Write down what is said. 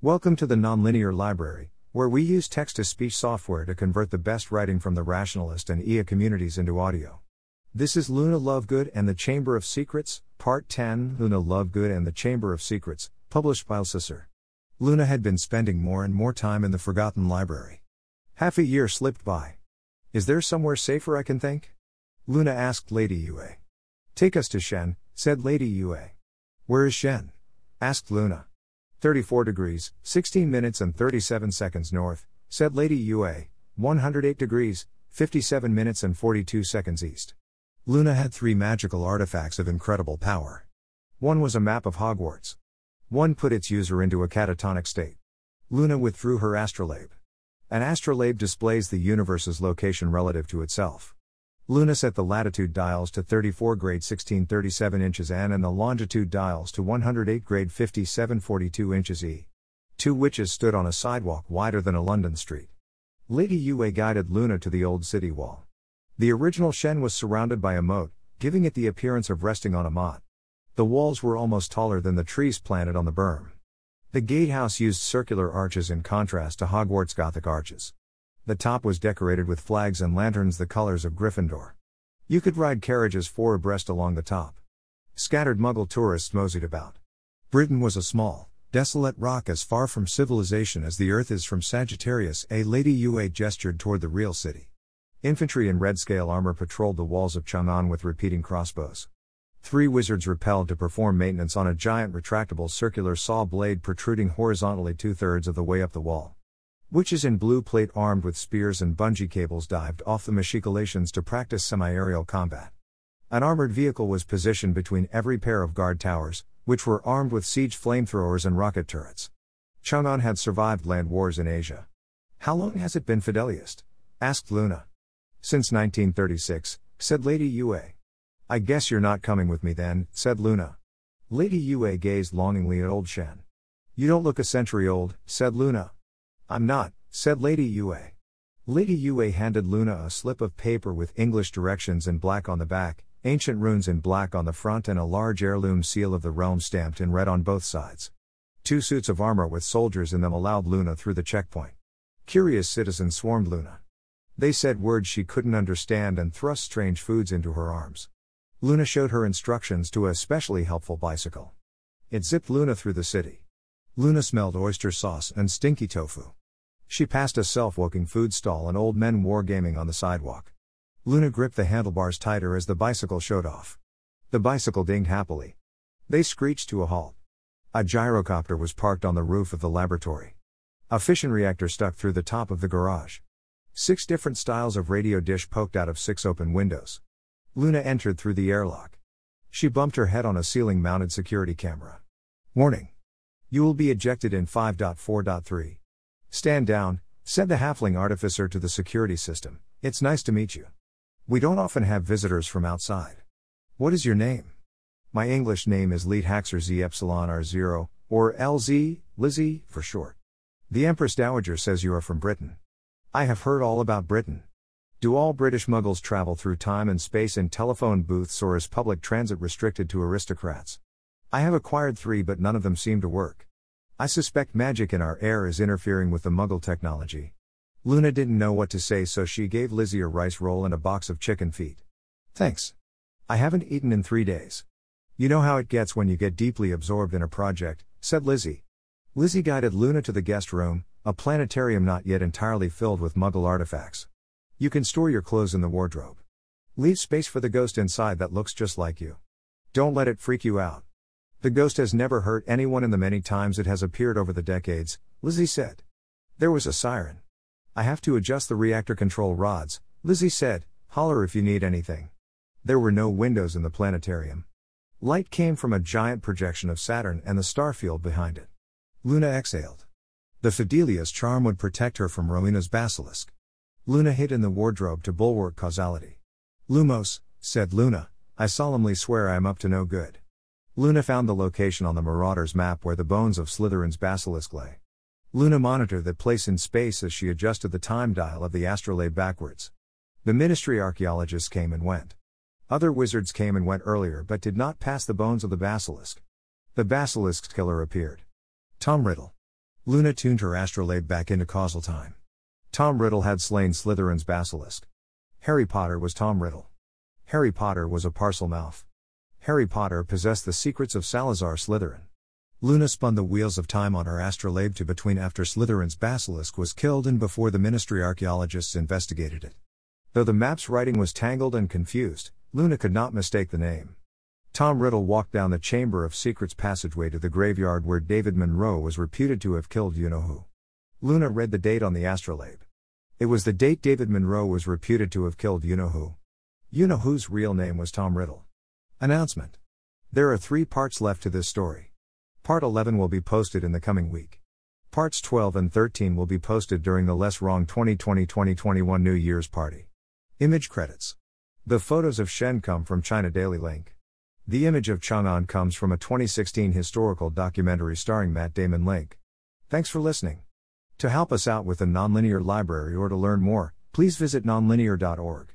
Welcome to the Nonlinear Library, where we use text to speech software to convert the best writing from the rationalist and EA communities into audio. This is Luna Lovegood and the Chamber of Secrets, Part 10 Luna Lovegood and the Chamber of Secrets, published by lsusr. Luna had been spending more and more time in the forgotten library. Half a year slipped by. Is there somewhere safer I can think? Luna asked Lady Yue. Take us to Xi'an, said Lady Yue. Where is Xi'an? asked Luna. 34 degrees, 16 minutes and 37 seconds north, said Lady Yue, 108 degrees, 57 minutes and 42 seconds east. Luna had three magical artifacts of incredible power. One was a map of Hogwarts. One put its user into a catatonic state. Luna withdrew her astrolabe. An astrolabe displays the universe's location relative to itself. Luna set the latitude dials to 34 grade 1637 inches N and the longitude dials to 108 grade 5742 inches E. Two witches stood on a sidewalk wider than a London street. Lady Yue guided Luna to the old city wall. The original Xi'an was surrounded by a moat, giving it the appearance of resting on a motte. The walls were almost taller than the trees planted on the berm. The gatehouse used circular arches in contrast to Hogwarts Gothic arches. The top was decorated with flags and lanterns the colors of Gryffindor. You could ride carriages four abreast along the top. Scattered Muggle tourists moseyed about. Britain was a small, desolate rock as far from civilization as the Earth is from Sagittarius. A Lady Yue gestured toward the real city. Infantry in red scale armor patrolled the walls of Chang'an with repeating crossbows. Three wizards repelled to perform maintenance on a giant retractable circular saw blade protruding horizontally two thirds of the way up the wall. Witches in blue plate armed with spears and bungee cables dived off the machicolations to practice semi aerial combat. An armored vehicle was positioned between every pair of guard towers, which were armed with siege flamethrowers and rocket turrets. Chang'an had survived land wars in Asia. How long has it been Fideliest? asked Luna. Since 1936, said Lady Yue. I guess you're not coming with me then, said Luna. Lady Yue gazed longingly at old Xi'an. You don't look a century old, said Luna. I'm not, said Lady Yue. Lady Yue handed Luna a slip of paper with English directions in black on the back, ancient runes in black on the front, and a large heirloom seal of the realm stamped in red on both sides. Two suits of armor with soldiers in them allowed Luna through the checkpoint. Curious citizens swarmed Luna. They said words she couldn't understand and thrust strange foods into her arms. Luna showed her instructions to a especially helpful bicycle. It zipped Luna through the city. Luna smelled oyster sauce and stinky tofu. She passed a self woking food stall and old men wargaming on the sidewalk. Luna gripped the handlebars tighter as the bicycle showed off. The bicycle dinged happily. They screeched to a halt. A gyrocopter was parked on the roof of the laboratory. A fission reactor stuck through the top of the garage. Six different styles of radio dish poked out of six open windows. Luna entered through the airlock. She bumped her head on a ceiling mounted security camera. Warning! You will be ejected in 5.4.3. Stand down, said the halfling artificer to the security system. It's nice to meet you. We don't often have visitors from outside. What is your name? My English name is Leet Haxer Z Epsilon R0, or LZ, Lizzie, for short. The Empress Dowager says you are from Britain. I have heard all about Britain. Do all British muggles travel through time and space in telephone booths or is public transit restricted to aristocrats? I have acquired three, but none of them seem to work. I suspect magic in our air is interfering with the muggle technology. Luna didn't know what to say, so she gave Lizzie a rice roll and a box of chicken feet. Thanks. I haven't eaten in three days. You know how it gets when you get deeply absorbed in a project, said Lizzie. Lizzie guided Luna to the guest room, a planetarium not yet entirely filled with muggle artifacts. You can store your clothes in the wardrobe. Leave space for the ghost inside that looks just like you. Don't let it freak you out. The ghost has never hurt anyone in the many times it has appeared over the decades, Lizzie said. There was a siren. I have to adjust the reactor control rods, Lizzie said, holler if you need anything. There were no windows in the planetarium. Light came from a giant projection of Saturn and the star field behind it. Luna exhaled. The Fidelius charm would protect her from Rowena's basilisk. Luna hid in the wardrobe to bulwark causality. Lumos, said Luna, I solemnly swear I am up to no good. Luna found the location on the Marauders map where the bones of Slytherin's basilisk lay. Luna monitored that place in space as she adjusted the time dial of the astrolabe backwards. The ministry archaeologists came and went. Other wizards came and went earlier but did not pass the bones of the basilisk. The basilisk's killer appeared. Tom Riddle. Luna tuned her astrolabe back into causal time. Tom Riddle had slain Slytherin's basilisk. Harry Potter was Tom Riddle. Harry Potter was a Parselmouth. Harry Potter possessed the secrets of Salazar Slytherin. Luna spun the wheels of time on her astrolabe to between after Slytherin's basilisk was killed and before the ministry archaeologists investigated it. Though the map's writing was tangled and confused, Luna could not mistake the name. Tom Riddle walked down the Chamber of Secrets passageway to the graveyard where David Monroe was reputed to have killed you know who. Luna read the date on the astrolabe. It was the date David Monroe was reputed to have killed you know who. You know who's real name was Tom Riddle. Announcement. There are three parts left to this story. Part 11 will be posted in the coming week. Parts 12 and 13 will be posted during the Less Wrong 2020 2021 New Year's Party. Image credits. The photos of Xi'an come from China Daily Link. The image of Chang'an comes from a 2016 historical documentary starring Matt Damon Link. Thanks for listening. To help us out with the Nonlinear Library or to learn more, please visit nonlinear.org.